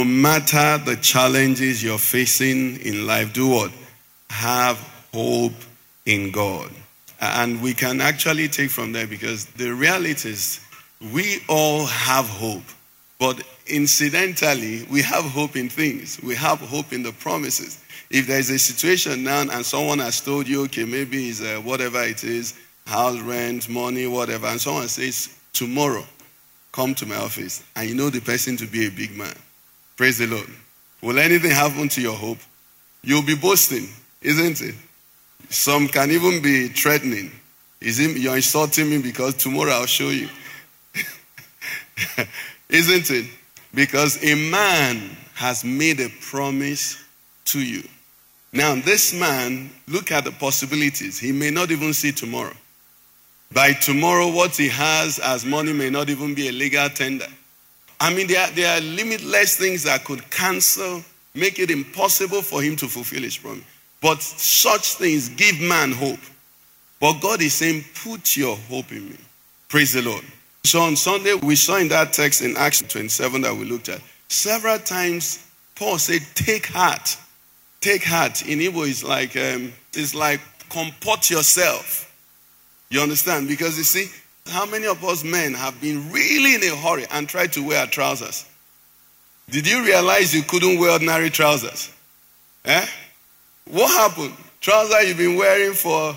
No matter the challenges you're facing in life, do what? Have hope in God. And we can actually take from there because the reality is we all have hope. But incidentally, we have hope in things. We have hope in the promises. If there's a situation now and someone has told you, okay, maybe it's uh, whatever it is, house rent, money, whatever, and someone says, tomorrow, come to my office, and you know the person to be a big man. Praise the Lord. Will anything happen to your hope? You'll be boasting, isn't it? Some can even be threatening. You're insulting me because tomorrow I'll show you. isn't it? Because a man has made a promise to you. Now, this man, look at the possibilities. He may not even see tomorrow. By tomorrow, what he has as money may not even be a legal tender. I mean, there are, there are limitless things that could cancel, make it impossible for him to fulfill his promise. But such things give man hope. But God is saying, put your hope in me. Praise the Lord. So on Sunday, we saw in that text in Acts 27 that we looked at, several times Paul said, take heart. Take heart. In Igbo, it's like, um, it's like comport yourself. You understand? Because you see, how many of us men have been really in a hurry and tried to wear trousers? Did you realize you couldn't wear ordinary trousers? Eh? What happened? Trousers you've been wearing for,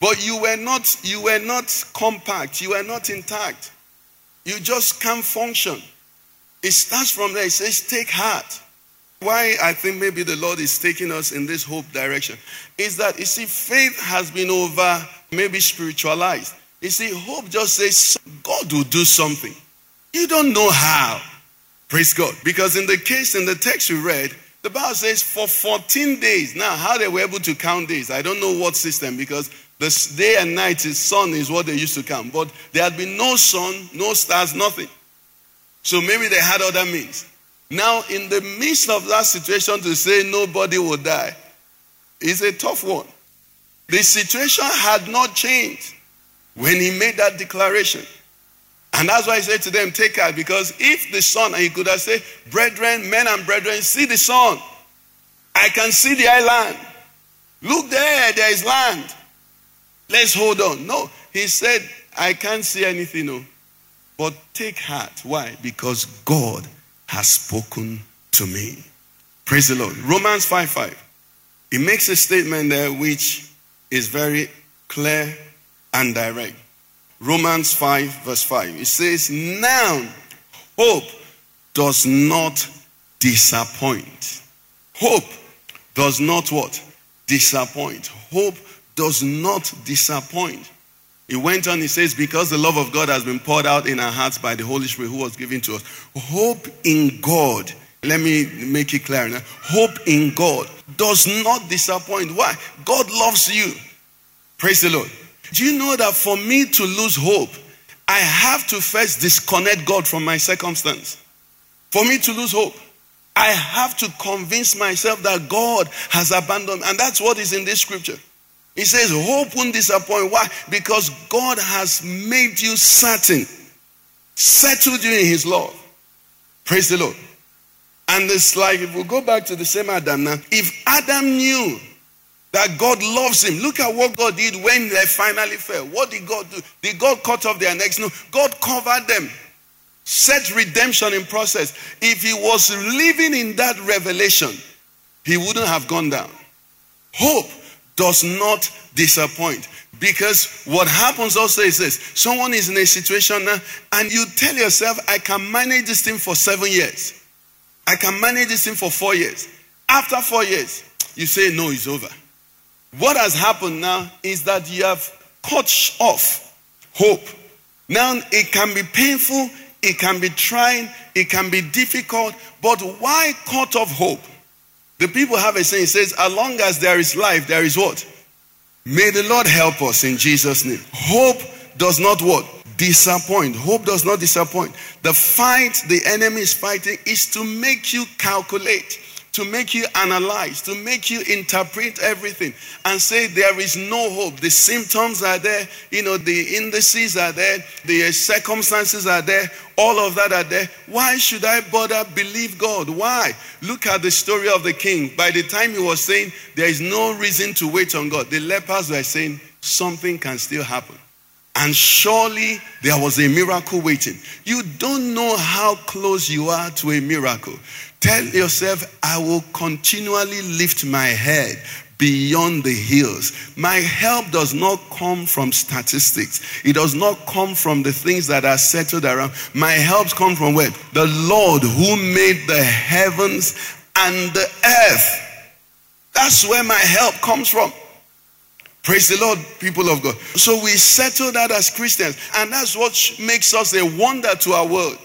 but you were not, you were not compact, you were not intact. You just can't function. It starts from there. It says, take heart. Why I think maybe the Lord is taking us in this hope direction is that you see, faith has been over maybe spiritualized. You see, hope just says God will do something. You don't know how. Praise God. Because in the case in the text you read, the Bible says for 14 days. Now, how they were able to count days, I don't know what system because the day and night is sun is what they used to count. But there had been no sun, no stars, nothing. So maybe they had other means. Now, in the midst of that situation, to say nobody will die is a tough one. The situation had not changed when he made that declaration. And that's why he said to them, Take heart, because if the sun, and he could have said, Brethren, men and brethren, see the sun. I can see the island. Look there, there is land. Let's hold on. No, he said, I can't see anything, no. But take heart. Why? Because God has spoken to me. Praise the Lord. Romans 5 5. He makes a statement there which is very clear and direct. Romans 5, verse 5. It says, Now hope does not disappoint. Hope does not what? Disappoint. Hope does not disappoint. He went on, he says, Because the love of God has been poured out in our hearts by the Holy Spirit who was given to us. Hope in God. Let me make it clear now. Hope in God does not disappoint. Why? God loves you. Praise the Lord. Do you know that for me to lose hope, I have to first disconnect God from my circumstance? For me to lose hope, I have to convince myself that God has abandoned. And that's what is in this scripture. He says, Hope won't disappoint. Why? Because God has made you certain, settled you in His love. Praise the Lord. And it's like if we go back to the same Adam now, if Adam knew that God loves him. Look at what God did when they finally fell. What did God do? Did God cut off their necks? No. God covered them. Set redemption in process. If he was living in that revelation, he wouldn't have gone down. Hope does not disappoint. Because what happens also is this someone is in a situation now, and you tell yourself, I can manage this thing for seven years. I can manage this thing for four years. After four years, you say, No, it's over. What has happened now is that you have cut off hope. Now it can be painful, it can be trying, it can be difficult, but why cut off hope? The people have a saying, it says, as long as there is life, there is what? May the Lord help us in Jesus' name. Hope does not what? Disappoint. Hope does not disappoint. The fight the enemy is fighting is to make you calculate to make you analyze, to make you interpret everything and say there is no hope. The symptoms are there, you know, the indices are there, the uh, circumstances are there, all of that are there. Why should I bother believe God? Why? Look at the story of the king. By the time he was saying there is no reason to wait on God, the lepers were saying something can still happen. And surely there was a miracle waiting. You don't know how close you are to a miracle. Tell yourself, I will continually lift my head beyond the hills. My help does not come from statistics. It does not come from the things that are settled around. My help comes from where? The Lord who made the heavens and the earth. That's where my help comes from. Praise the Lord, people of God. So we settle that as Christians, and that's what makes us a wonder to our world.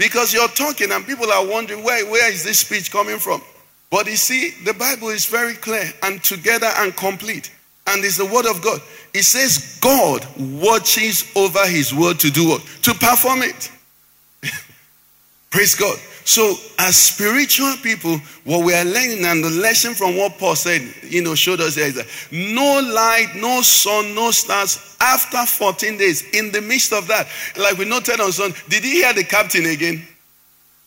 Because you're talking, and people are wondering, where, where is this speech coming from? But you see, the Bible is very clear and together and complete. And it's the word of God. It says God watches over his word to do what? To perform it. Praise God. So, as spiritual people, what we are learning and the lesson from what Paul said, you know, showed us is that no light, no sun, no stars after 14 days. In the midst of that, like we noted on sun, did you hear the captain again?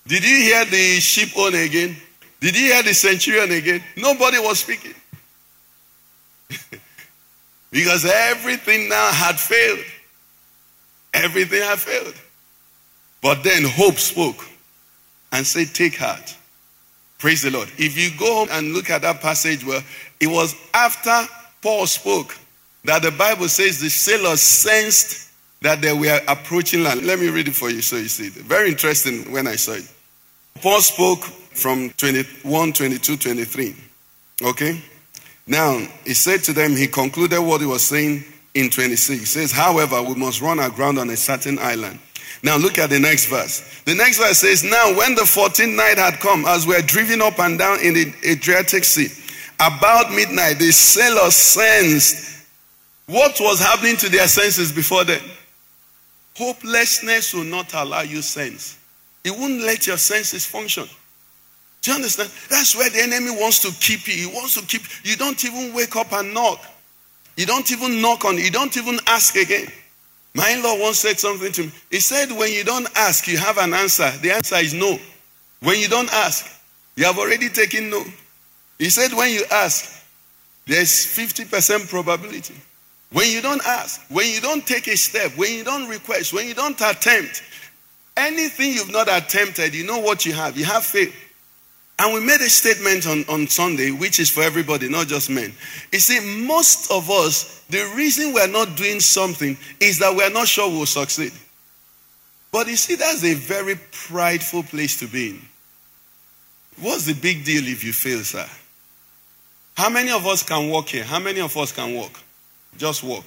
Did you hear the ship owner again? Did you hear the centurion again? Nobody was speaking. because everything now had failed. Everything had failed. But then hope spoke and say, Take heart. Praise the Lord. If you go and look at that passage where it was after Paul spoke that the Bible says the sailors sensed that they were approaching land. Let me read it for you so you see it. Very interesting when I saw it. Paul spoke from 21, 22, 23. Okay? Now, he said to them, he concluded what he was saying in 26. He says, However, we must run aground on a certain island now look at the next verse. The next verse says, Now when the 14th night had come, as we were driven up and down in the Adriatic Sea, about midnight, the sailors sensed what was happening to their senses before then. Hopelessness will not allow you sense. It won't let your senses function. Do you understand? That's where the enemy wants to keep you. He wants to keep you don't even wake up and knock. You don't even knock on, you don't even ask again. My in law once said something to me. He said, When you don't ask, you have an answer. The answer is no. When you don't ask, you have already taken no. He said, When you ask, there's 50% probability. When you don't ask, when you don't take a step, when you don't request, when you don't attempt, anything you've not attempted, you know what you have. You have faith. And we made a statement on, on Sunday, which is for everybody, not just men. You see, most of us, the reason we're not doing something is that we're not sure we'll succeed. But you see, that's a very prideful place to be in. What's the big deal if you fail, sir? How many of us can walk here? How many of us can walk? Just walk.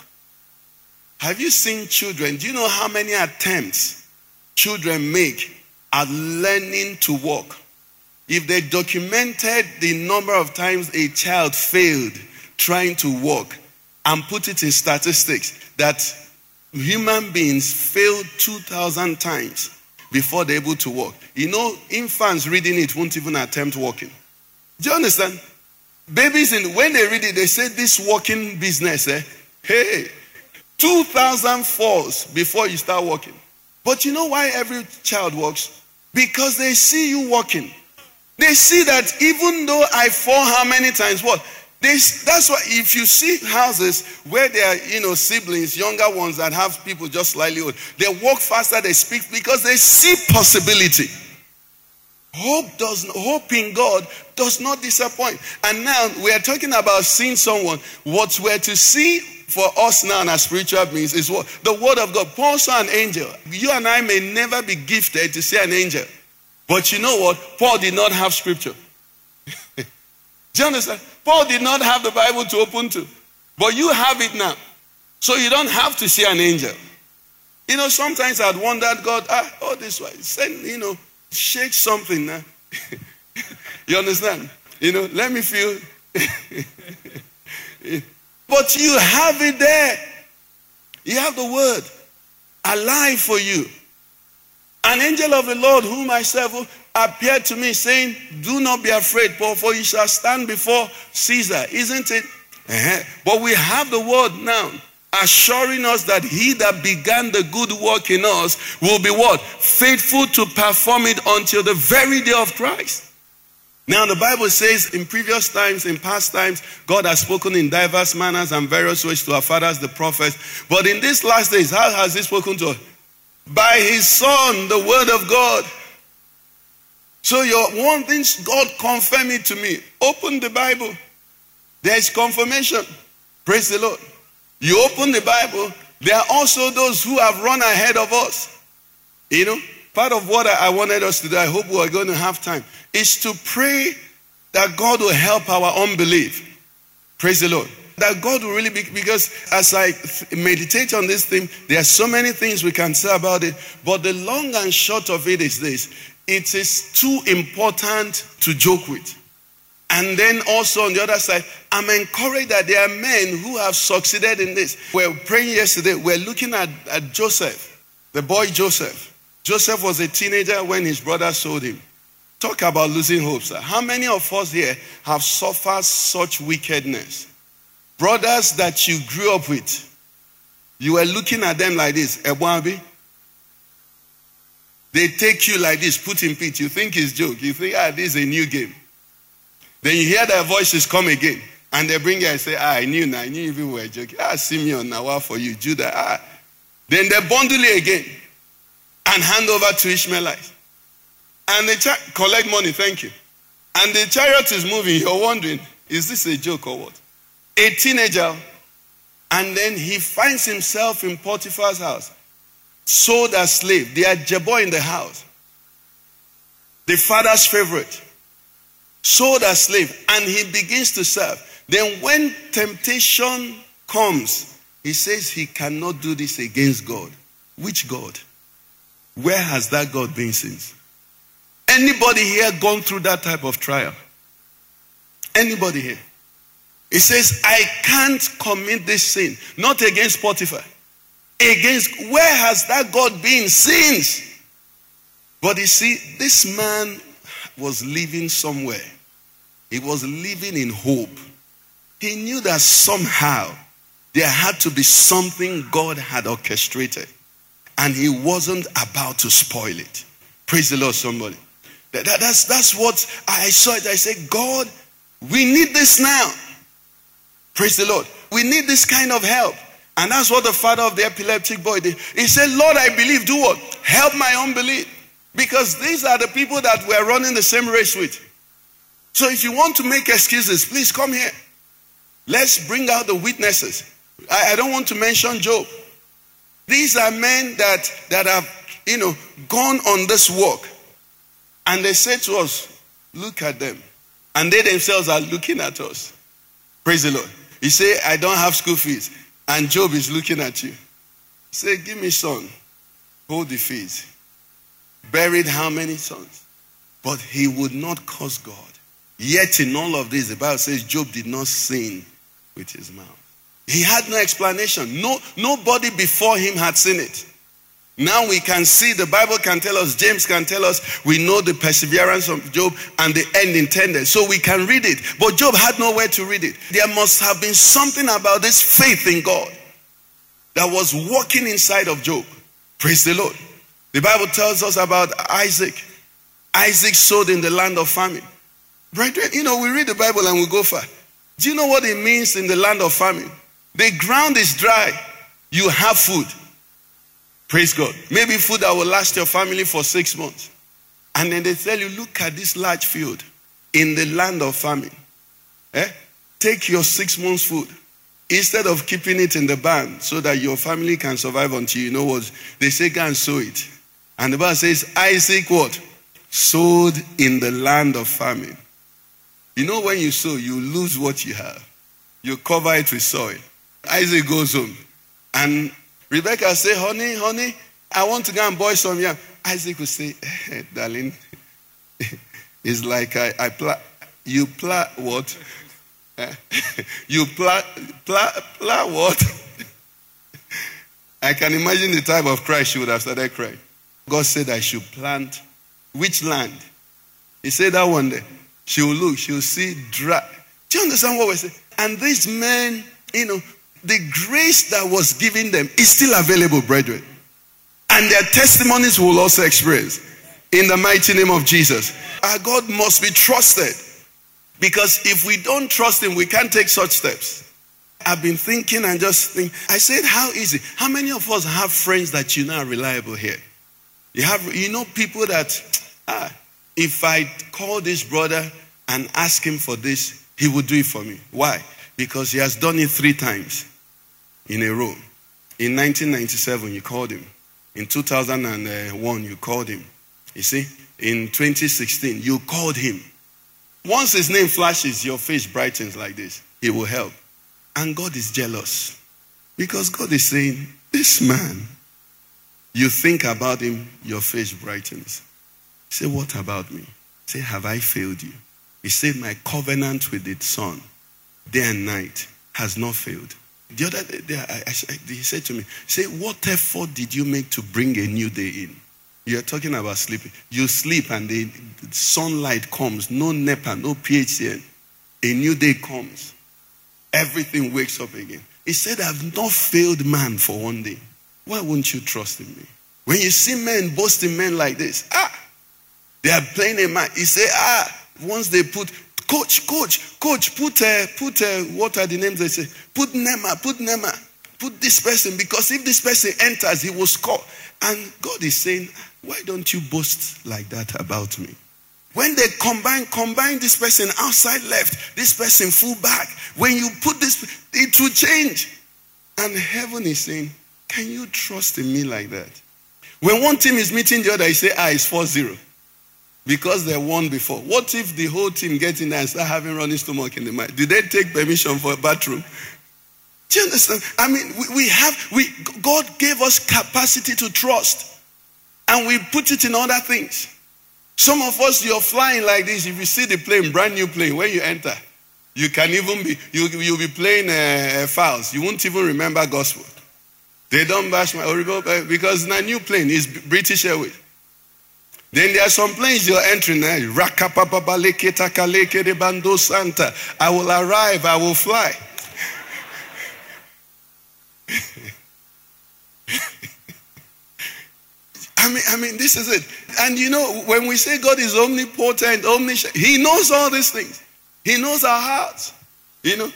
Have you seen children? Do you know how many attempts children make at learning to walk? If they documented the number of times a child failed trying to walk and put it in statistics, that human beings fail 2,000 times before they're able to walk. You know, infants reading it won't even attempt walking. Do you understand? Babies, in, when they read it, they say this walking business, eh? Hey, 2,000 falls before you start walking. But you know why every child walks? Because they see you walking. They see that even though I fall how many times, what? They, that's why if you see houses where there are, you know, siblings, younger ones that have people just slightly old, they walk faster, they speak because they see possibility. Hope does hope in God does not disappoint. And now we are talking about seeing someone. What we're to see for us now as spiritual beings is what the word of God. Paul saw an angel. You and I may never be gifted to see an angel. But you know what? Paul did not have scripture. Do you understand? Paul did not have the Bible to open to. But you have it now. So you don't have to see an angel. You know, sometimes I'd wondered, God, ah, oh, this way. Send, you know, shake something now. you understand? You know, let me feel. but you have it there. You have the word alive for you. An angel of the Lord, whom I serve, appeared to me, saying, Do not be afraid, Paul, for you shall stand before Caesar. Isn't it? Uh-huh. But we have the word now assuring us that he that began the good work in us will be what? Faithful to perform it until the very day of Christ. Now, the Bible says in previous times, in past times, God has spoken in diverse manners and various ways to our fathers, the prophets. But in these last days, how has He spoken to us? By His Son, the Word of God. So, your one thing, God confirm it to me. Open the Bible. There is confirmation. Praise the Lord. You open the Bible, there are also those who have run ahead of us. You know, part of what I wanted us to do, I hope we're going to have time, is to pray that God will help our unbelief. Praise the Lord. That God will really be, because as I meditate on this thing, there are so many things we can say about it. But the long and short of it is this it is too important to joke with. And then also on the other side, I'm encouraged that there are men who have succeeded in this. We we're praying yesterday, we we're looking at, at Joseph, the boy Joseph. Joseph was a teenager when his brother sold him. Talk about losing hope, sir. How many of us here have suffered such wickedness? Brothers that you grew up with, you were looking at them like this, Ebwabi. They take you like this, put in pit. You think it's joke. You think, ah, this is a new game. Then you hear their voices come again. And they bring you and say, ah, I knew. I knew you were joking. Ah, Simeon, now for you, Judah. Ah. Then they bundle you again and hand over to Ishmaelites. And they cha- collect money, thank you. And the chariot is moving. You're wondering, is this a joke or what? A teenager. And then he finds himself in Potiphar's house, sold as slave. They are Jebo in the house. The father's favorite sold as slave, and he begins to serve. Then, when temptation comes, he says he cannot do this against God. Which God? Where has that God been since? Anybody here gone through that type of trial? Anybody here? He says, I can't commit this sin, not against Potiphar. Against where has that God been since? But you see, this man was living somewhere. He was living in hope. He knew that somehow there had to be something God had orchestrated, and he wasn't about to spoil it. Praise the Lord, somebody. That, that, that's, that's what I saw it. I said, God, we need this now. Praise the Lord. We need this kind of help. And that's what the father of the epileptic boy did. He said, Lord, I believe. Do what? Help my unbelief. Because these are the people that we're running the same race with. So if you want to make excuses, please come here. Let's bring out the witnesses. I, I don't want to mention Job. These are men that, that have, you know, gone on this walk. And they say to us, look at them. And they themselves are looking at us. Praise the Lord. You say, I don't have school fees. And Job is looking at you. Say, give me son. Hold the fees. Buried how many sons? But he would not curse God. Yet in all of this, the Bible says Job did not sin with his mouth. He had no explanation. No, nobody before him had seen it. Now we can see, the Bible can tell us, James can tell us, we know the perseverance of Job and the end intended. So we can read it. But Job had nowhere to read it. There must have been something about this faith in God that was working inside of Job. Praise the Lord. The Bible tells us about Isaac. Isaac sowed in the land of famine. Brethren, you know, we read the Bible and we go far. Do you know what it means in the land of famine? The ground is dry. You have food. Praise God. Maybe food that will last your family for six months. And then they tell you, look at this large field in the land of famine. Eh? Take your six months' food. Instead of keeping it in the barn so that your family can survive until you know what, they say, go and sow it. And the Bible says, Isaac what? Sowed in the land of famine. You know, when you sow, you lose what you have. You cover it with soil. Isaac goes home. And Rebecca say, honey, honey, I want to go and boil some yam. Isaac would say, hey, darling, it's like I, I pla- You plant what? Eh? you plant, plant, plant what? I can imagine the type of cry she would have started crying. God said I should plant which land? He said that one day. She will look, she will see dry. Do you understand what we're saying? And these men, you know, the grace that was given them is still available, brethren. And their testimonies will also experience in the mighty name of Jesus. Our God must be trusted because if we don't trust Him, we can't take such steps. I've been thinking and just think. I said, How easy? How many of us have friends that you know are reliable here? You have, you know, people that, ah, if I call this brother and ask him for this, he will do it for me. Why? Because he has done it three times in a row. In 1997, you called him. In 2001, you called him. You see, in 2016, you called him. Once his name flashes, your face brightens like this. He will help. And God is jealous. Because God is saying, This man, you think about him, your face brightens. Say, What about me? Say, Have I failed you? He said, My covenant with the Son, day and night, has not failed. The other day, I, I, he said to me, Say, what effort did you make to bring a new day in? You're talking about sleeping. You sleep and the sunlight comes, no NEPA, no PHCN. A new day comes. Everything wakes up again. He said, I've not failed man for one day. Why won't you trust in me? When you see men boasting men like this, ah, they are playing a man. He said, ah, once they put coach, coach, coach, put uh, put uh, what are the names they say? Put Nema, put Nema, put this person because if this person enters, he will score. And God is saying, why don't you boast like that about me? When they combine, combine this person outside left, this person full back. When you put this, it will change. And heaven is saying, can you trust in me like that? When one team is meeting the other, you say, ah, it's 4 0 because they won before. What if the whole team get in there and start having running stomach in the mind? Did they take permission for a bathroom? Do you understand? I mean, we, we have, we, God gave us capacity to trust, and we put it in other things. Some of us, you're flying like this. If you see the plane, brand new plane, when you enter, you can even be, you, you'll be playing uh, uh files. You won't even remember gospel. They don't bash my, because it's a new plane, it's British Airways. Then there are some planes you're entering now. Eh? Santa. I will arrive, I will fly. I mean, I mean, this is it. And you know, when we say God is omnipotent, omniscient, He knows all these things. He knows our hearts. You know,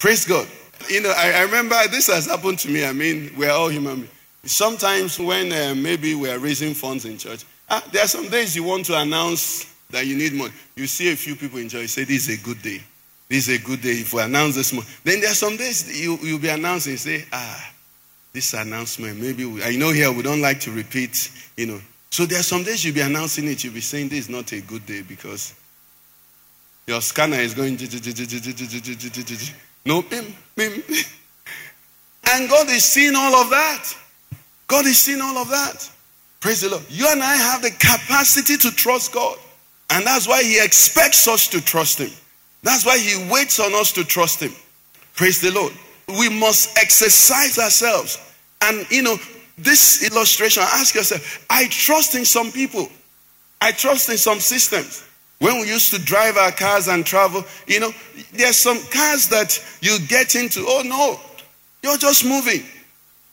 praise God. You know, I, I remember this has happened to me. I mean, we're all human beings. Sometimes when uh, maybe we are raising funds in church, Ah, there are some days you want to announce that you need money. You see a few people enjoy. You say, This is a good day. This is a good day. If we announce this money. Then there are some days you, you'll be announcing, say, Ah, this announcement, maybe we, I know here we don't like to repeat, you know. So there are some days you'll be announcing it, you'll be saying this is not a good day because your scanner is going no pim, pim. And God is seeing all of that. God is seeing all of that. Praise the Lord. You and I have the capacity to trust God. And that's why He expects us to trust Him. That's why He waits on us to trust Him. Praise the Lord. We must exercise ourselves. And, you know, this illustration, ask yourself I trust in some people, I trust in some systems. When we used to drive our cars and travel, you know, there's some cars that you get into, oh no, you're just moving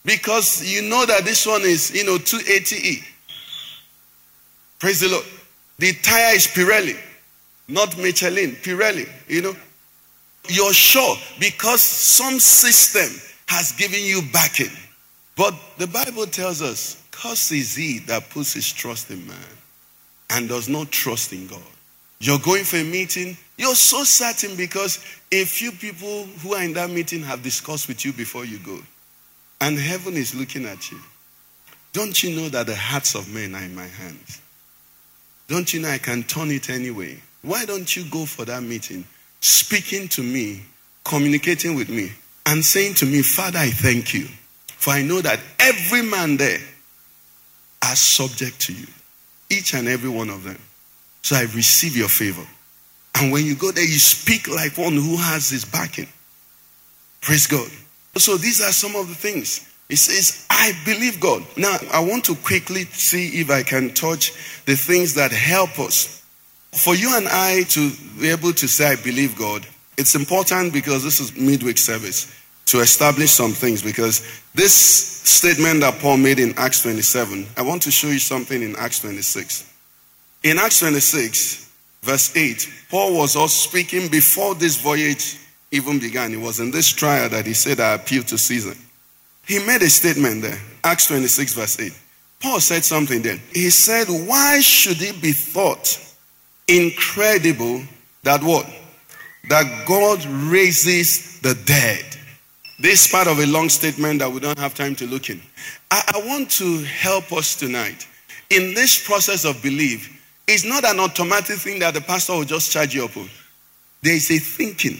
because you know that this one is, you know, 280E. Praise the Lord. The tire is Pirelli, not Michelin, Pirelli, you know. You're sure because some system has given you backing. But the Bible tells us, Curse is he that puts his trust in man and does not trust in God. You're going for a meeting, you're so certain because a few people who are in that meeting have discussed with you before you go. And heaven is looking at you. Don't you know that the hearts of men are in my hands? Don't you know I can turn it anyway? Why don't you go for that meeting, speaking to me, communicating with me, and saying to me, Father, I thank you. For I know that every man there are subject to you, each and every one of them. So I receive your favor. And when you go there, you speak like one who has his backing. Praise God. So these are some of the things. He says, I believe God. Now, I want to quickly see if I can touch the things that help us. For you and I to be able to say, I believe God, it's important because this is midweek service to establish some things. Because this statement that Paul made in Acts 27, I want to show you something in Acts 26. In Acts 26, verse 8, Paul was also speaking before this voyage even began. It was in this trial that he said, I appeal to Caesar. He made a statement there, Acts 26, verse 8. Paul said something there. He said, Why should it be thought incredible that what? That God raises the dead. This part of a long statement that we don't have time to look in. I, I want to help us tonight. In this process of belief, it's not an automatic thing that the pastor will just charge you up on. There is a thinking.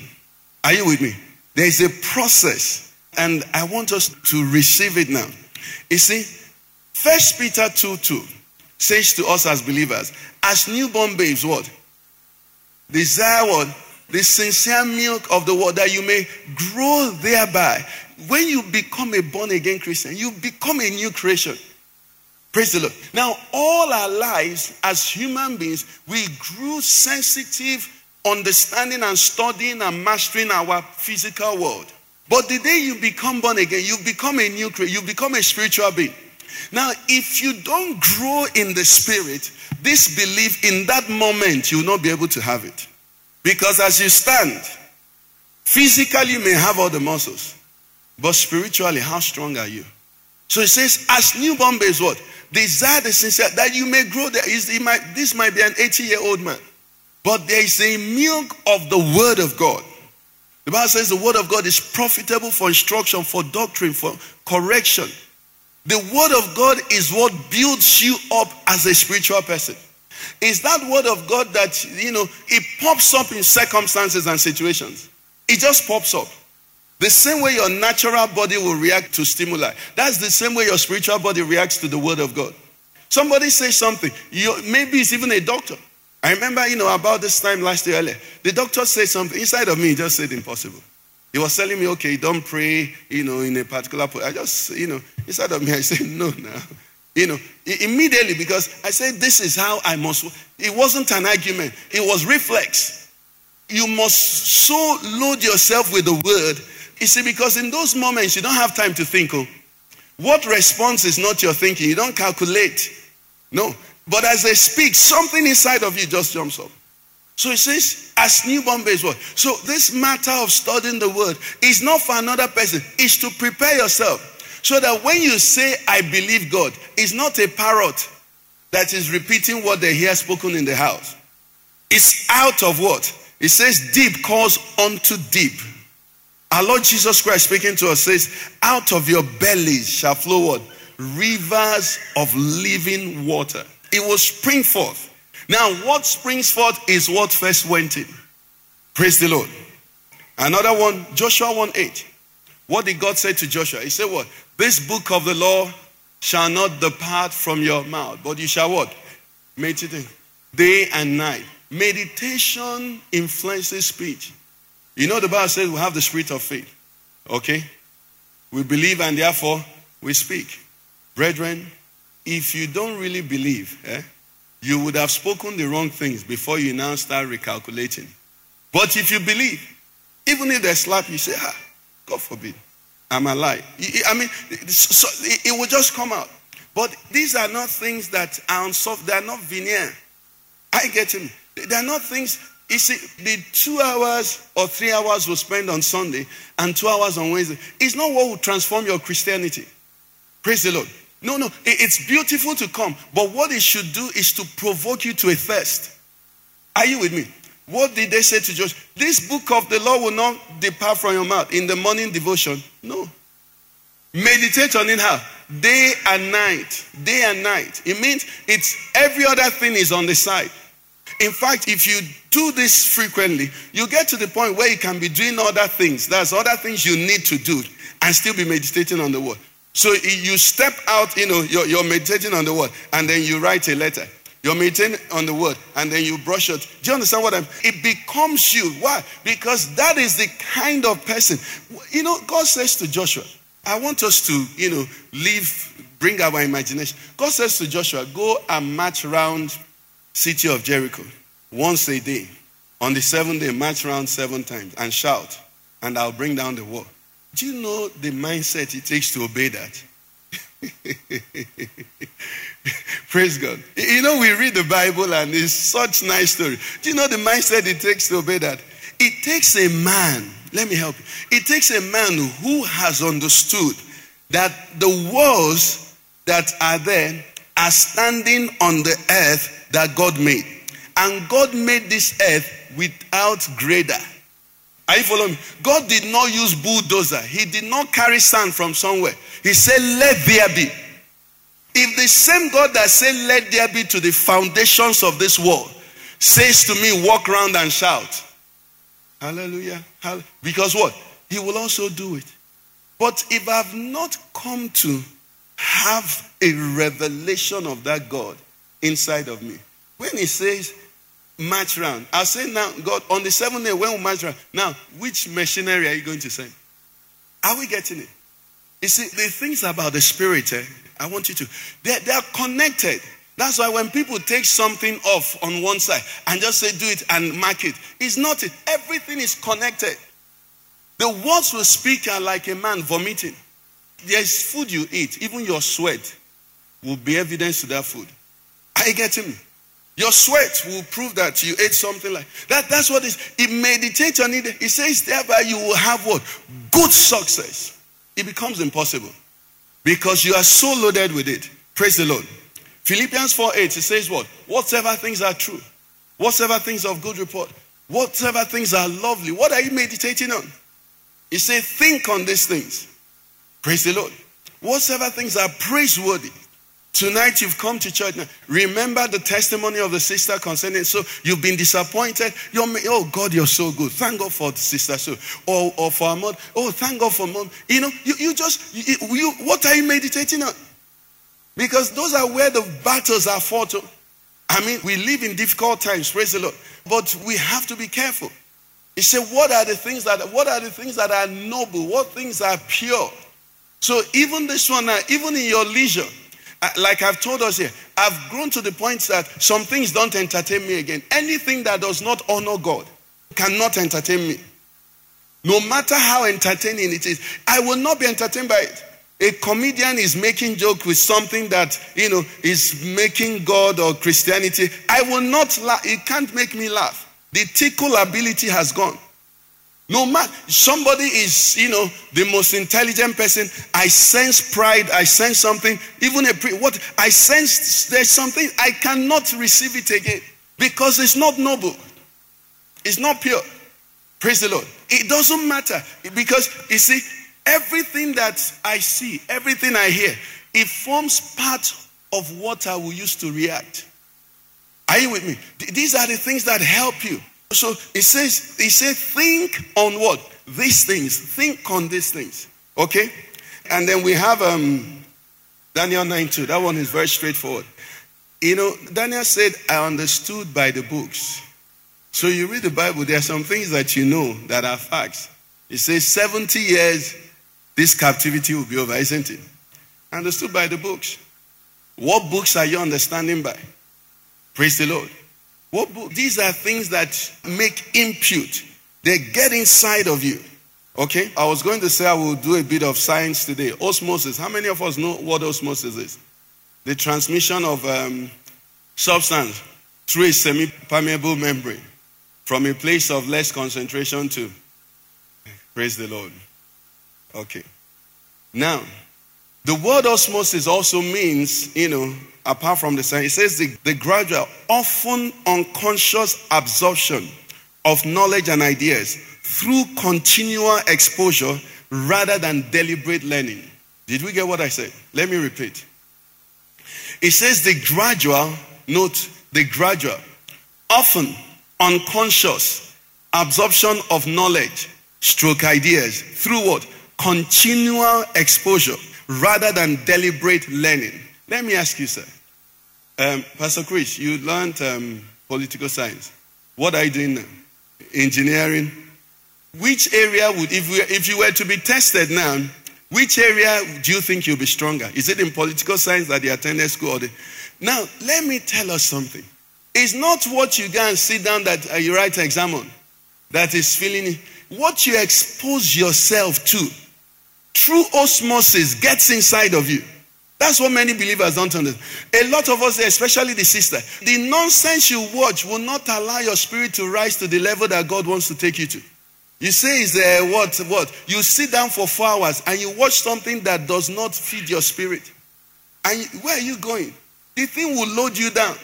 Are you with me? There is a process and I want us to receive it now. You see, First Peter 2 2 says to us as believers, as newborn babes, what? Desire what? The sincere milk of the word that you may grow thereby. When you become a born again Christian, you become a new creation. Praise the Lord. Now, all our lives as human beings, we grew sensitive, understanding and studying and mastering our physical world. But the day you become born again, you become a new creature, you become a spiritual being. Now, if you don't grow in the spirit, this belief in that moment, you will not be able to have it. Because as you stand, physically you may have all the muscles, but spiritually, how strong are you? So it says, as newborn babes, what? Desire the sincere, that you may grow. There is, might, this might be an 80 year old man, but there is a milk of the word of God the Bible says the word of God is profitable for instruction, for doctrine, for correction. The word of God is what builds you up as a spiritual person. Is that word of God that, you know, it pops up in circumstances and situations. It just pops up. The same way your natural body will react to stimuli, that's the same way your spiritual body reacts to the word of God. Somebody says something, you, maybe it's even a doctor. I remember, you know, about this time last year the doctor said something inside of me, he just said impossible. He was telling me, okay, don't pray, you know, in a particular point. I just, you know, inside of me, I said, no, no. You know, immediately because I said, this is how I must. It wasn't an argument, it was reflex. You must so load yourself with the word. You see, because in those moments, you don't have time to think. Oh, what response is not your thinking? You don't calculate. No, but as they speak, something inside of you just jumps up. So it says, as newborn babes, what? So this matter of studying the word is not for another person, it's to prepare yourself. So that when you say, I believe God, it's not a parrot that is repeating what they hear spoken in the house. It's out of what? It says, deep calls unto deep. Our Lord Jesus Christ speaking to us says, out of your bellies shall flow what? Rivers of living water. It will spring forth. Now, what springs forth is what first went in. Praise the Lord. Another one, Joshua 1 8. What did God say to Joshua? He said, What? This book of the law shall not depart from your mouth, but you shall what? Meditate day and night. Meditation influences speech. You know, the Bible says we have the spirit of faith. Okay? We believe and therefore we speak. Brethren, if you don't really believe, eh, you would have spoken the wrong things before you now start recalculating. But if you believe, even if they slap you, say, ah, God forbid, I'm alive. I mean, so it will just come out. But these are not things that are unsoft, they are not veneer. I get him. They are not things, you see, the two hours or three hours we spend on Sunday and two hours on Wednesday is not what will transform your Christianity. Praise the Lord. No, no, it's beautiful to come, but what it should do is to provoke you to a thirst. Are you with me? What did they say to Joshua? This book of the law will not depart from your mouth in the morning devotion. No. Meditate on it how? Day and night. Day and night. It means it's every other thing is on the side. In fact, if you do this frequently, you get to the point where you can be doing other things. There's other things you need to do and still be meditating on the word. So you step out, you know, you're, you're, meditating on the word, and then you write a letter. You're meditating on the word and then you brush it. Do you understand what I'm It becomes you. Why? Because that is the kind of person. You know, God says to Joshua, I want us to, you know, leave, bring our imagination. God says to Joshua, go and march around city of Jericho once a day. On the seventh day, march around seven times and shout, and I'll bring down the wall. Do you know the mindset it takes to obey that? Praise God. You know, we read the Bible and it's such nice story. Do you know the mindset it takes to obey that? It takes a man, let me help you. It takes a man who has understood that the walls that are there are standing on the earth that God made. And God made this earth without grader. Are you following me? God did not use bulldozer. He did not carry sand from somewhere. He said, Let there be. If the same God that said, Let there be to the foundations of this world says to me, Walk around and shout, Hallelujah. Because what? He will also do it. But if I've not come to have a revelation of that God inside of me, when he says, march round, I'll say now, God, on the seventh day, when we march round, now, which machinery are you going to send? Are we getting it? You see, the things about the spirit, eh, I want you to, they're, they're connected. That's why when people take something off on one side and just say, do it and mark it, it's not it. Everything is connected. The words we speak are like a man vomiting. There's food you eat, even your sweat will be evidence to that food. Are you getting me? Your sweat will prove that you ate something like that. That's what it is. It meditates on it. It says, thereby you will have what? Good success it becomes impossible because you are so loaded with it. Praise the Lord. Philippians 4 8, it says what? Whatever things are true, whatever things of good report, whatever things are lovely, what are you meditating on? It says, think on these things. Praise the Lord. Whatever things are praiseworthy, Tonight you've come to church. Now, remember the testimony of the sister concerning. So you've been disappointed. You're, oh God, you're so good. Thank God for the sister. So or, or for our mom. Oh, thank God for mom. You know, you, you just you, you, what are you meditating on? Because those are where the battles are fought. I mean, we live in difficult times, praise the Lord. But we have to be careful. He said, What are the things that what are the things that are noble? What things are pure? So even this one now, even in your leisure, like I've told us here, I've grown to the point that some things don't entertain me again. Anything that does not honor God cannot entertain me. No matter how entertaining it is, I will not be entertained by it. A comedian is making joke with something that, you know, is making God or Christianity. I will not laugh. It can't make me laugh. The tickle ability has gone. No matter somebody is, you know, the most intelligent person. I sense pride. I sense something. Even a pre- what I sense there's something I cannot receive it again because it's not noble. It's not pure. Praise the Lord. It doesn't matter because you see everything that I see, everything I hear, it forms part of what I will use to react. Are you with me? These are the things that help you. So it says, he said, think on what? These things. Think on these things. Okay? And then we have um, Daniel 9 2. That one is very straightforward. You know, Daniel said, I understood by the books. So you read the Bible, there are some things that you know that are facts. It says 70 years, this captivity will be over, isn't it? Understood by the books. What books are you understanding by? Praise the Lord. What? These are things that make impute. They get inside of you. Okay? I was going to say I will do a bit of science today. Osmosis. How many of us know what osmosis is? The transmission of um, substance through a semi permeable membrane from a place of less concentration to. Praise the Lord. Okay. Now, the word osmosis also means, you know, apart from the sign, it says the, the gradual, often unconscious absorption of knowledge and ideas through continual exposure rather than deliberate learning. Did we get what I said? Let me repeat. It says the gradual, note the gradual, often unconscious absorption of knowledge, stroke ideas through what? Continual exposure rather than deliberate learning. Let me ask you, sir. Um, Pastor Chris, you learned um, political science. What are you doing now? Engineering. Which area would, if, we, if you were to be tested now, which area do you think you'll be stronger? Is it in political science that you attended school? Or the... Now, let me tell us something. It's not what you go and sit down that uh, you write an exam on that is feeling what you expose yourself to through osmosis gets inside of you. That's what many believers don't understand. A lot of us, especially the sister, the nonsense you watch will not allow your spirit to rise to the level that God wants to take you to. You say, is uh, what? What? You sit down for four hours and you watch something that does not feed your spirit. And where are you going? The thing will load you down.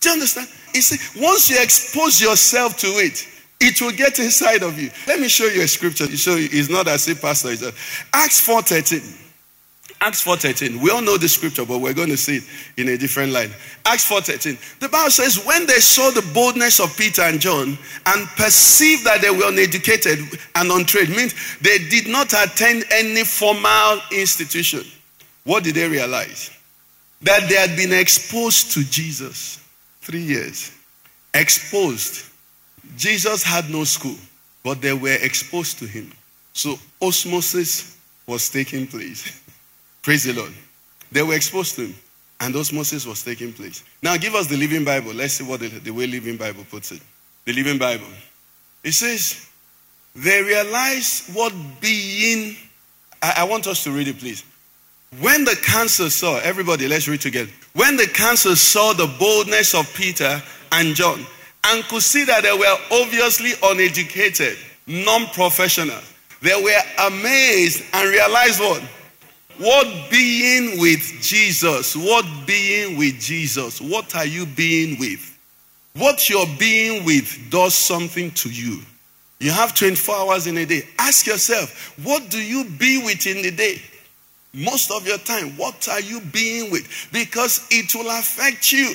Do you understand? You see, once you expose yourself to it, it will get inside of you. Let me show you a scripture you it's not as if pastor is. Acts 4:13. Acts 4:13. We all know the scripture, but we're going to see it in a different light. Acts 4:13. The Bible says, when they saw the boldness of Peter and John and perceived that they were uneducated and untrained, means they did not attend any formal institution. What did they realize? That they had been exposed to Jesus three years. Exposed. Jesus had no school, but they were exposed to him. So osmosis was taking place. Praise the Lord. They were exposed to him, and osmosis was taking place. Now, give us the Living Bible. Let's see what the, the way Living Bible puts it. The Living Bible. It says, they realized what being. I, I want us to read it, please. When the council saw, everybody, let's read together. When the council saw the boldness of Peter and John and could see that they were obviously uneducated, non professional, they were amazed and realized what? What being with Jesus? What being with Jesus? What are you being with? What you're being with does something to you. You have 24 hours in a day. Ask yourself, what do you be with in the day? Most of your time, what are you being with? Because it will affect you.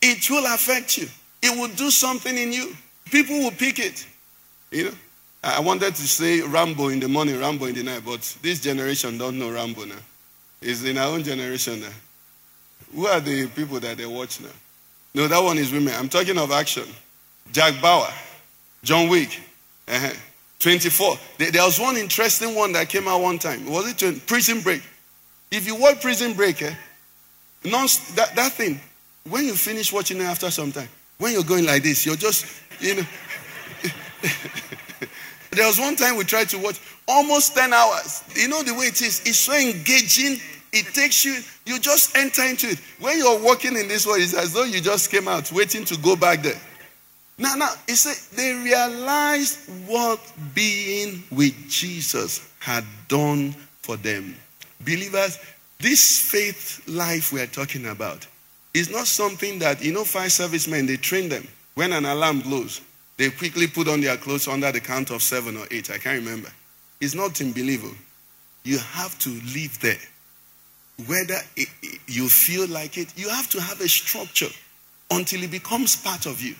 It will affect you. It will do something in you. People will pick it. You know, I wanted to say Rambo in the morning, Rambo in the night, but this generation don't know Rambo now. It's in our own generation now. Who are the people that they watch now? No, that one is women. I'm talking of action. Jack Bauer, John Wick, uh-huh. 24. There was one interesting one that came out one time. Was it Prison Break? If you watch Prison Break, eh, non, that, that thing, when you finish watching it after some time, when you're going like this, you're just, you know. There was one time we tried to watch almost 10 hours. You know the way it is? It's so engaging. It takes you, you just enter into it. When you're walking in this world, it's as though you just came out waiting to go back there. Now, now, it said they realized what being with Jesus had done for them. Believers, this faith life we are talking about is not something that, you know, fire servicemen, they train them. When an alarm blows, they quickly put on their clothes under the count of seven or eight. I can't remember. It's not unbelievable. You have to live there. Whether it, it, you feel like it, you have to have a structure until it becomes part of you.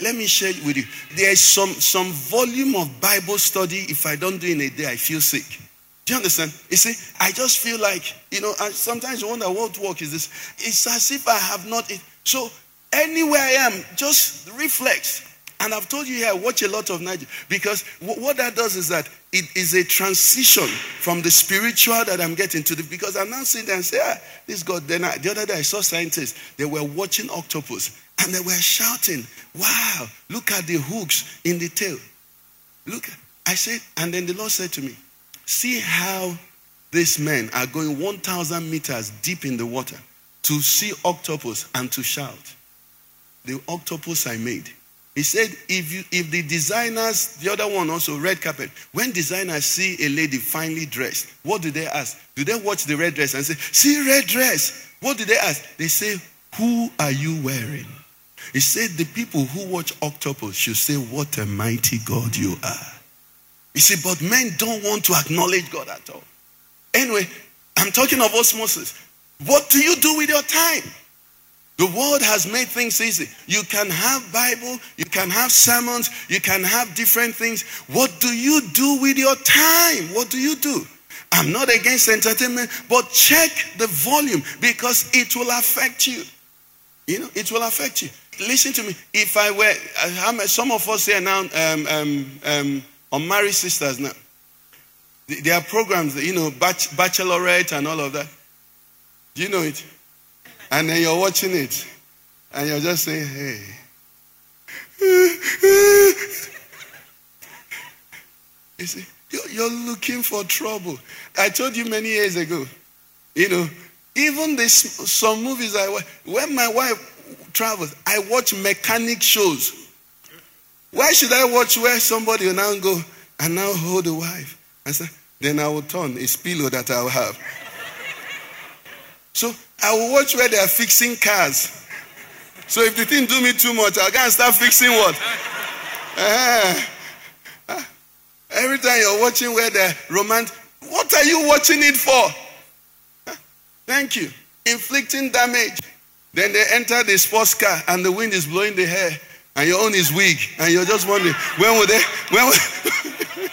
Let me share it with you. There is some, some volume of Bible study. If I don't do it in a day, I feel sick. Do you understand? You see, I just feel like, you know, I sometimes wonder what work is this. It's as if I have not. It. So, anywhere I am, just reflex. And I've told you here, I watch a lot of Nigeria. Because what that does is that it is a transition from the spiritual that I'm getting to the. Because I'm now sitting there and say, ah, this God. Then I, the other day I saw scientists, they were watching octopus and they were shouting, wow, look at the hooks in the tail. Look. I said, and then the Lord said to me, see how these men are going 1,000 meters deep in the water to see octopus and to shout. The octopus I made he said, if, you, if the designers, the other one also, red carpet, when designers see a lady finely dressed, what do they ask? Do they watch the red dress and say, see red dress? What do they ask? They say, who are you wearing? He said, the people who watch octopus should say, what a mighty God you are. You see, but men don't want to acknowledge God at all. Anyway, I'm talking of osmosis. What do you do with your time? The world has made things easy. You can have Bible, you can have sermons, you can have different things. What do you do with your time? What do you do? I'm not against entertainment, but check the volume because it will affect you. You know, it will affect you. Listen to me. If I were, some of us here now, um, um, um, unmarried sisters now, there are programs, you know, bachelorette and all of that. Do you know it? And then you're watching it, and you're just saying, hey. you see, you're looking for trouble. I told you many years ago, you know, even this, some movies I watch, when my wife travels, I watch mechanic shows. Why should I watch where somebody will now go and now hold the wife? I say, then I will turn, it's a pillow that I will have. So I will watch where they are fixing cars. So if the thing do me too much, I'll go and start fixing what? Uh, uh, every time you're watching where they're what are you watching it for? Thank you. Inflicting damage. Then they enter the sports car and the wind is blowing the hair and your own is weak and you're just wondering when will they when will,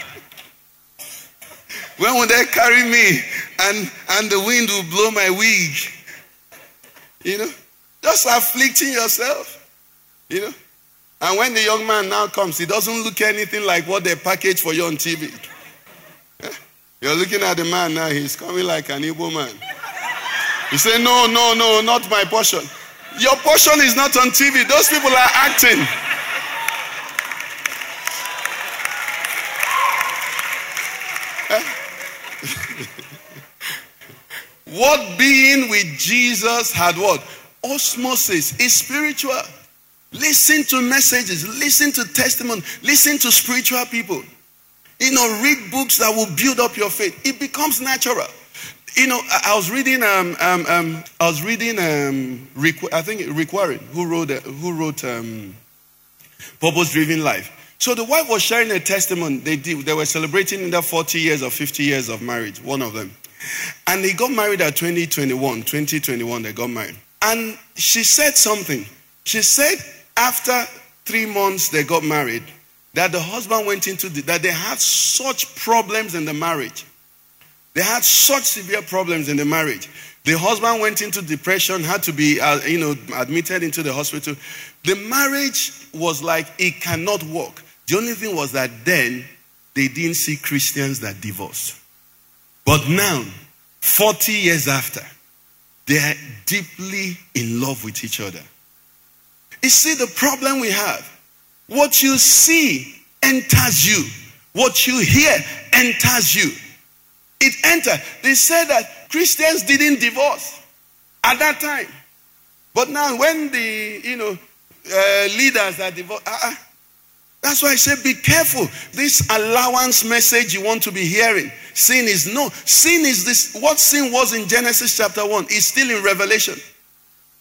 when will they carry me and and the wind will blow my wig you know just afflicting yourself you know and when the young man now comes he doesn't look anything like what they package for you on tv eh? you're looking at the man now he's coming like an evil man you say, No, no, no, not my portion. Your portion is not on TV. Those people are acting. What being with Jesus had what? Osmosis is spiritual. Listen to messages, listen to testimony, listen to spiritual people. You know, read books that will build up your faith. It becomes natural. You know, I, was reading. Um, um, um, I was reading. Um, I think Rick Warren, who wrote uh, who wrote um, Purpose Driven Life. So the wife was sharing a testimony. They did. They were celebrating their 40 years or 50 years of marriage. One of them, and they got married at 2021. 2021, they got married. And she said something. She said after three months they got married, that the husband went into the, that they had such problems in the marriage they had such severe problems in the marriage. The husband went into depression, had to be, uh, you know, admitted into the hospital. The marriage was like it cannot work. The only thing was that then they didn't see Christians that divorced. But now, 40 years after, they are deeply in love with each other. You see, the problem we have, what you see enters you, what you hear enters you. It entered. They said that Christians didn't divorce at that time. But now, when the you know uh, leaders are divorced, uh-uh. That's why I say be careful. This allowance message you want to be hearing. Sin is no. Sin is this. What sin was in Genesis chapter 1 is still in Revelation.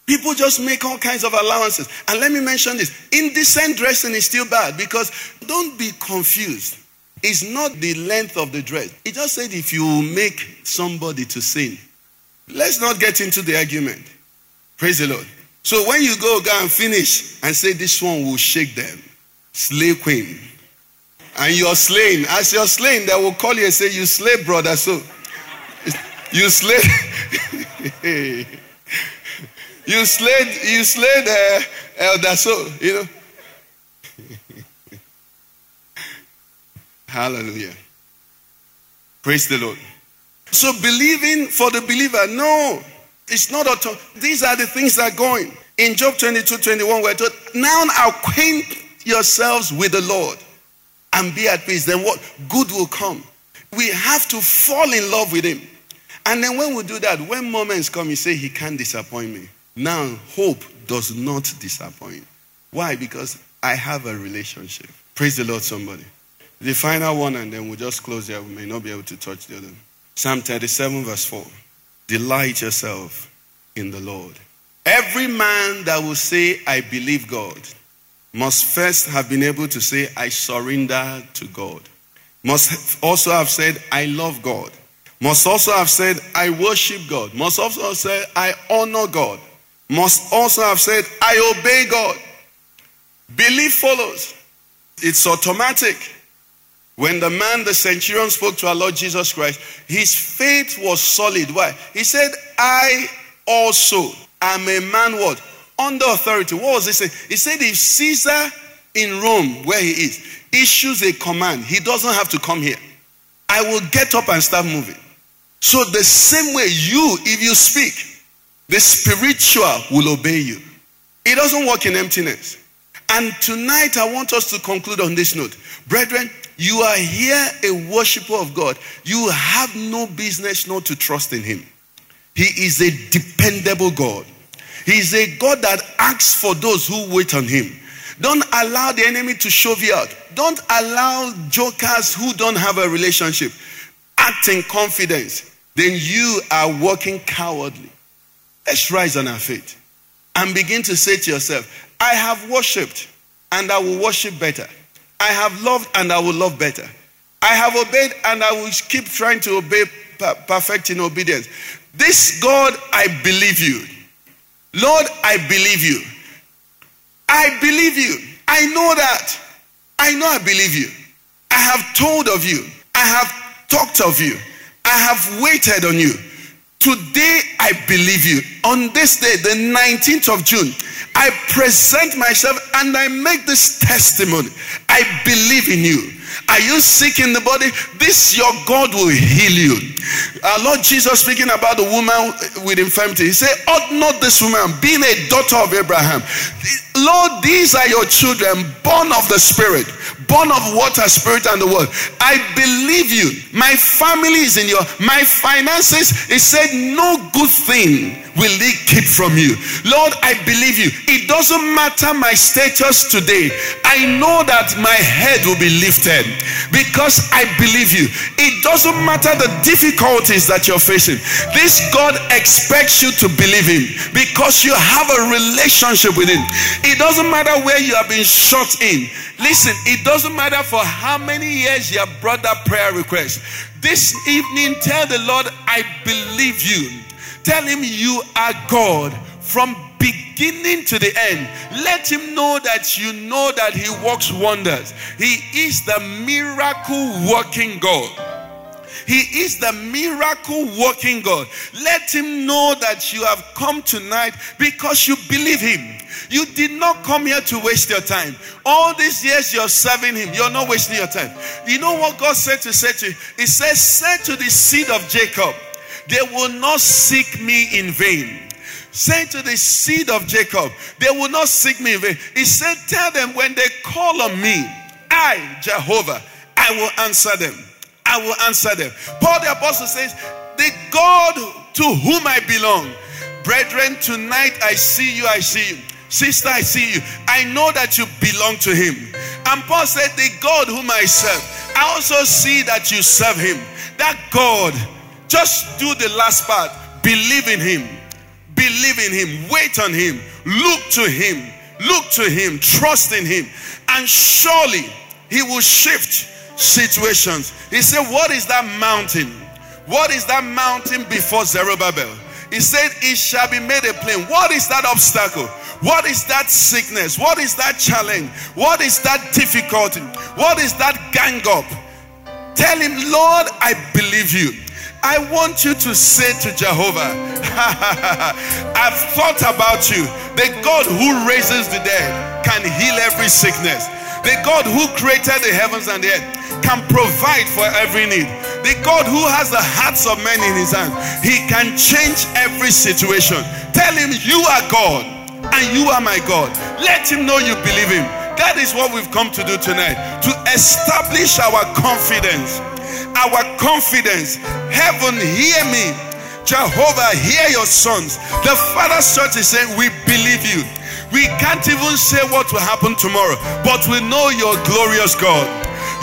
People just make all kinds of allowances. And let me mention this indecent dressing is still bad because don't be confused. It's not the length of the dress. It just said if you make somebody to sin. Let's not get into the argument. Praise the Lord. So when you go, go and finish and say this one will shake them. Slay queen. And you're slain. As you're slain, they will call you and say, You slay, brother. So you slay. you slayed, you slayed uh, elder so, you know. Hallelujah. Praise the Lord. So believing for the believer, no, it's not auto. These are the things that are going. In Job 22, 21, we're told, now acquaint yourselves with the Lord and be at peace. Then what? Good will come. We have to fall in love with him. And then when we do that, when moments come, you say, He can't disappoint me. Now, hope does not disappoint. Why? Because I have a relationship. Praise the Lord, somebody. The final one, and then we'll just close here. We may not be able to touch the other. Psalm 37, verse 4. Delight yourself in the Lord. Every man that will say, I believe God, must first have been able to say, I surrender to God. Must also have said, I love God. Must also have said, I worship God. Must also have said, I honor God. Must also have said, I obey God. Belief follows. It's automatic. When the man, the centurion, spoke to our Lord Jesus Christ, his faith was solid. Why? He said, I also am a man what? Under authority. What was he saying? He said, if Caesar in Rome, where he is, issues a command, he doesn't have to come here. I will get up and start moving. So, the same way you, if you speak, the spiritual will obey you. It doesn't work in emptiness. And tonight, I want us to conclude on this note. Brethren, you are here a worshiper of God. You have no business not to trust in Him. He is a dependable God. He is a God that acts for those who wait on Him. Don't allow the enemy to shove you out. Don't allow jokers who don't have a relationship act in confidence. Then you are walking cowardly. Let's rise on our feet and begin to say to yourself, I have worshipped and I will worship better. I have loved and I will love better. I have obeyed and I will keep trying to obey perfect in obedience. This God, I believe you. Lord, I believe you. I believe you. I know that. I know I believe you. I have told of you. I have talked of you. I have waited on you. Today, I believe you. On this day, the 19th of June, I present myself and I make this testimony. I believe in you. Are you sick in the body? This your God will heal you. Our Lord Jesus speaking about the woman with infirmity. He said, Ought not this woman, being a daughter of Abraham, Lord, these are your children, born of the Spirit, born of water, spirit, and the word. I believe you. My family is in your my finances. He said, No good thing will he keep from you. Lord, I believe you. It doesn't matter my status today. I know that my head will be lifted because I believe you. It doesn't matter the difficulties that you're facing. This God expects you to believe him because you have a relationship with him. It doesn't matter where you have been shot in. Listen, it doesn't matter for how many years you have brought that prayer request. This evening, tell the Lord, I believe you. Tell him you are God from beginning to the end. Let him know that you know that he works wonders. He is the miracle working God. He is the miracle working God. Let him know that you have come tonight because you believe him. You did not come here to waste your time. All these years you're serving him, you're not wasting your time. You know what God said to say to you? He says, Say to the seed of Jacob, they will not seek me in vain. Say to the seed of Jacob, they will not seek me in vain. He said, Tell them when they call on me, I, Jehovah, I will answer them. I will answer them. Paul the Apostle says, The God to whom I belong. Brethren, tonight I see you, I see you. Sister, I see you. I know that you belong to him. And Paul said, The God whom I serve, I also see that you serve him. That God, just do the last part. Believe in him. Believe in him. Wait on him. Look to him. Look to him. Trust in him. And surely he will shift situations. He said, What is that mountain? What is that mountain before Zerubbabel? He said, It shall be made a plain. What is that obstacle? What is that sickness? What is that challenge? What is that difficulty? What is that gang up? Tell him, Lord, I believe you. I want you to say to Jehovah, I've thought about you. The God who raises the dead can heal every sickness. The God who created the heavens and the earth can provide for every need. The God who has the hearts of men in his hand, he can change every situation. Tell him, You are God and you are my God. Let him know you believe him. That is what we've come to do tonight to establish our confidence. Our confidence. Heaven, hear me. Jehovah, hear your sons. The Father's church is saying, We believe you. We can't even say what will happen tomorrow, but we know you're glorious God.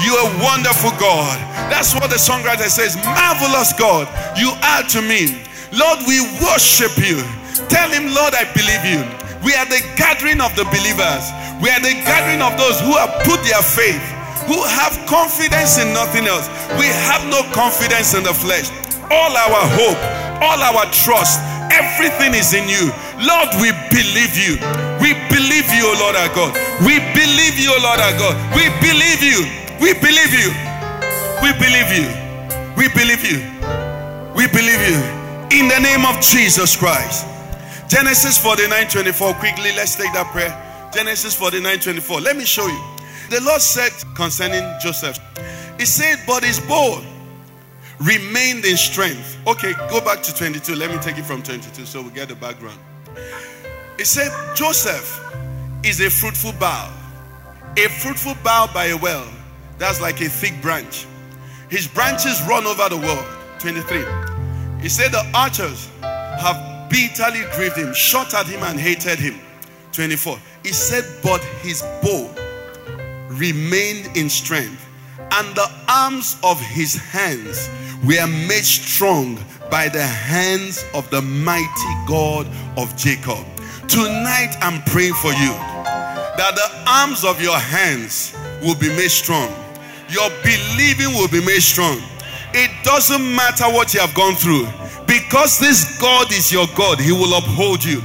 You're a wonderful God. That's what the songwriter says. Marvelous God, you are to me. Lord, we worship you. Tell him, Lord, I believe you. We are the gathering of the believers. We are the gathering of those who have put their faith, who have confidence in nothing else. We have no confidence in the flesh. All our hope, all our trust, everything is in you. Lord, we believe you. We believe you, O Lord our God. We believe you, O Lord our God. We believe you. We believe you. We believe you. We believe you. We believe you. In the name of Jesus Christ. Genesis 49 24. Quickly, let's take that prayer. Genesis 49 24. Let me show you. The Lord said concerning Joseph, He said, But his bow remained in strength. Okay, go back to 22. Let me take it from 22 so we get the background. He said, Joseph is a fruitful bough. A fruitful bough by a well. That's like a thick branch. His branches run over the world. 23. He said, The archers have bitterly grieved him, shot at him, and hated him. 24. He said, But his bow remained in strength, and the arms of his hands were made strong by the hands of the mighty God of Jacob. Tonight, I'm praying for you that the arms of your hands will be made strong, your believing will be made strong. It doesn't matter what you have gone through, because this God is your God, He will uphold you.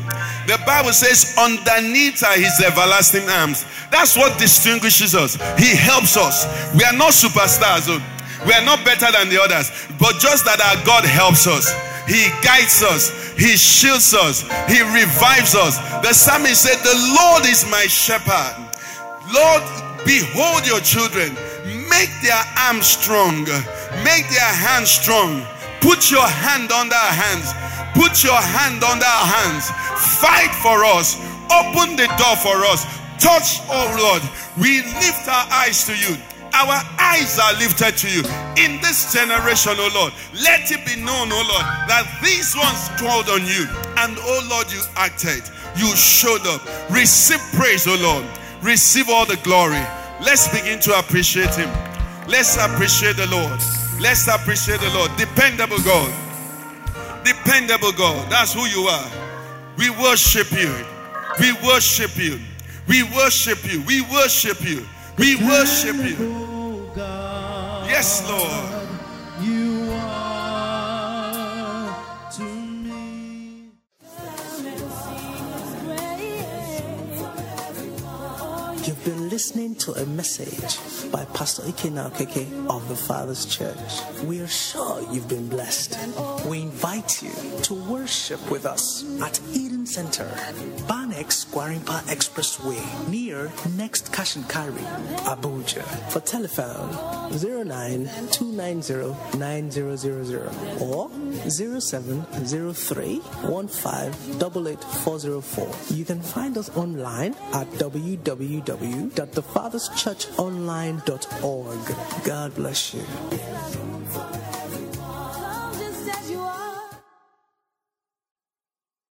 The Bible says, underneath are his everlasting arms. That's what distinguishes us. He helps us. We are not superstars. Oh. We are not better than the others, but just that our God helps us. He guides us. He shields us. He revives us. The psalmist said, The Lord is my shepherd. Lord, behold your children. Make their arms strong. Make their hands strong. Put your hand under our hands. Put your hand under our hands. Fight for us. Open the door for us. Touch, oh Lord. We lift our eyes to you. Our eyes are lifted to you. In this generation, oh Lord, let it be known, oh Lord, that these ones called on you. And oh Lord, you acted. You showed up. Receive praise, oh Lord. Receive all the glory. Let's begin to appreciate Him. Let's appreciate the Lord. Let's appreciate the Lord. Dependable God. Dependable God. That's who you are. We worship you. We worship you. We worship you. We worship you. We worship you. Yes, Lord. You are to me. You've been listening to a message by Pastor Ikenna Okeke of the Father's Church. We are sure you've been blessed. We invite you to worship with us at Eden Center, Banex Gwarimpa Expressway, near Next Carry, Abuja. For telephone 0929090000 or 0703158804. You can find us online at www.thefatherschurchonline.org. God bless you.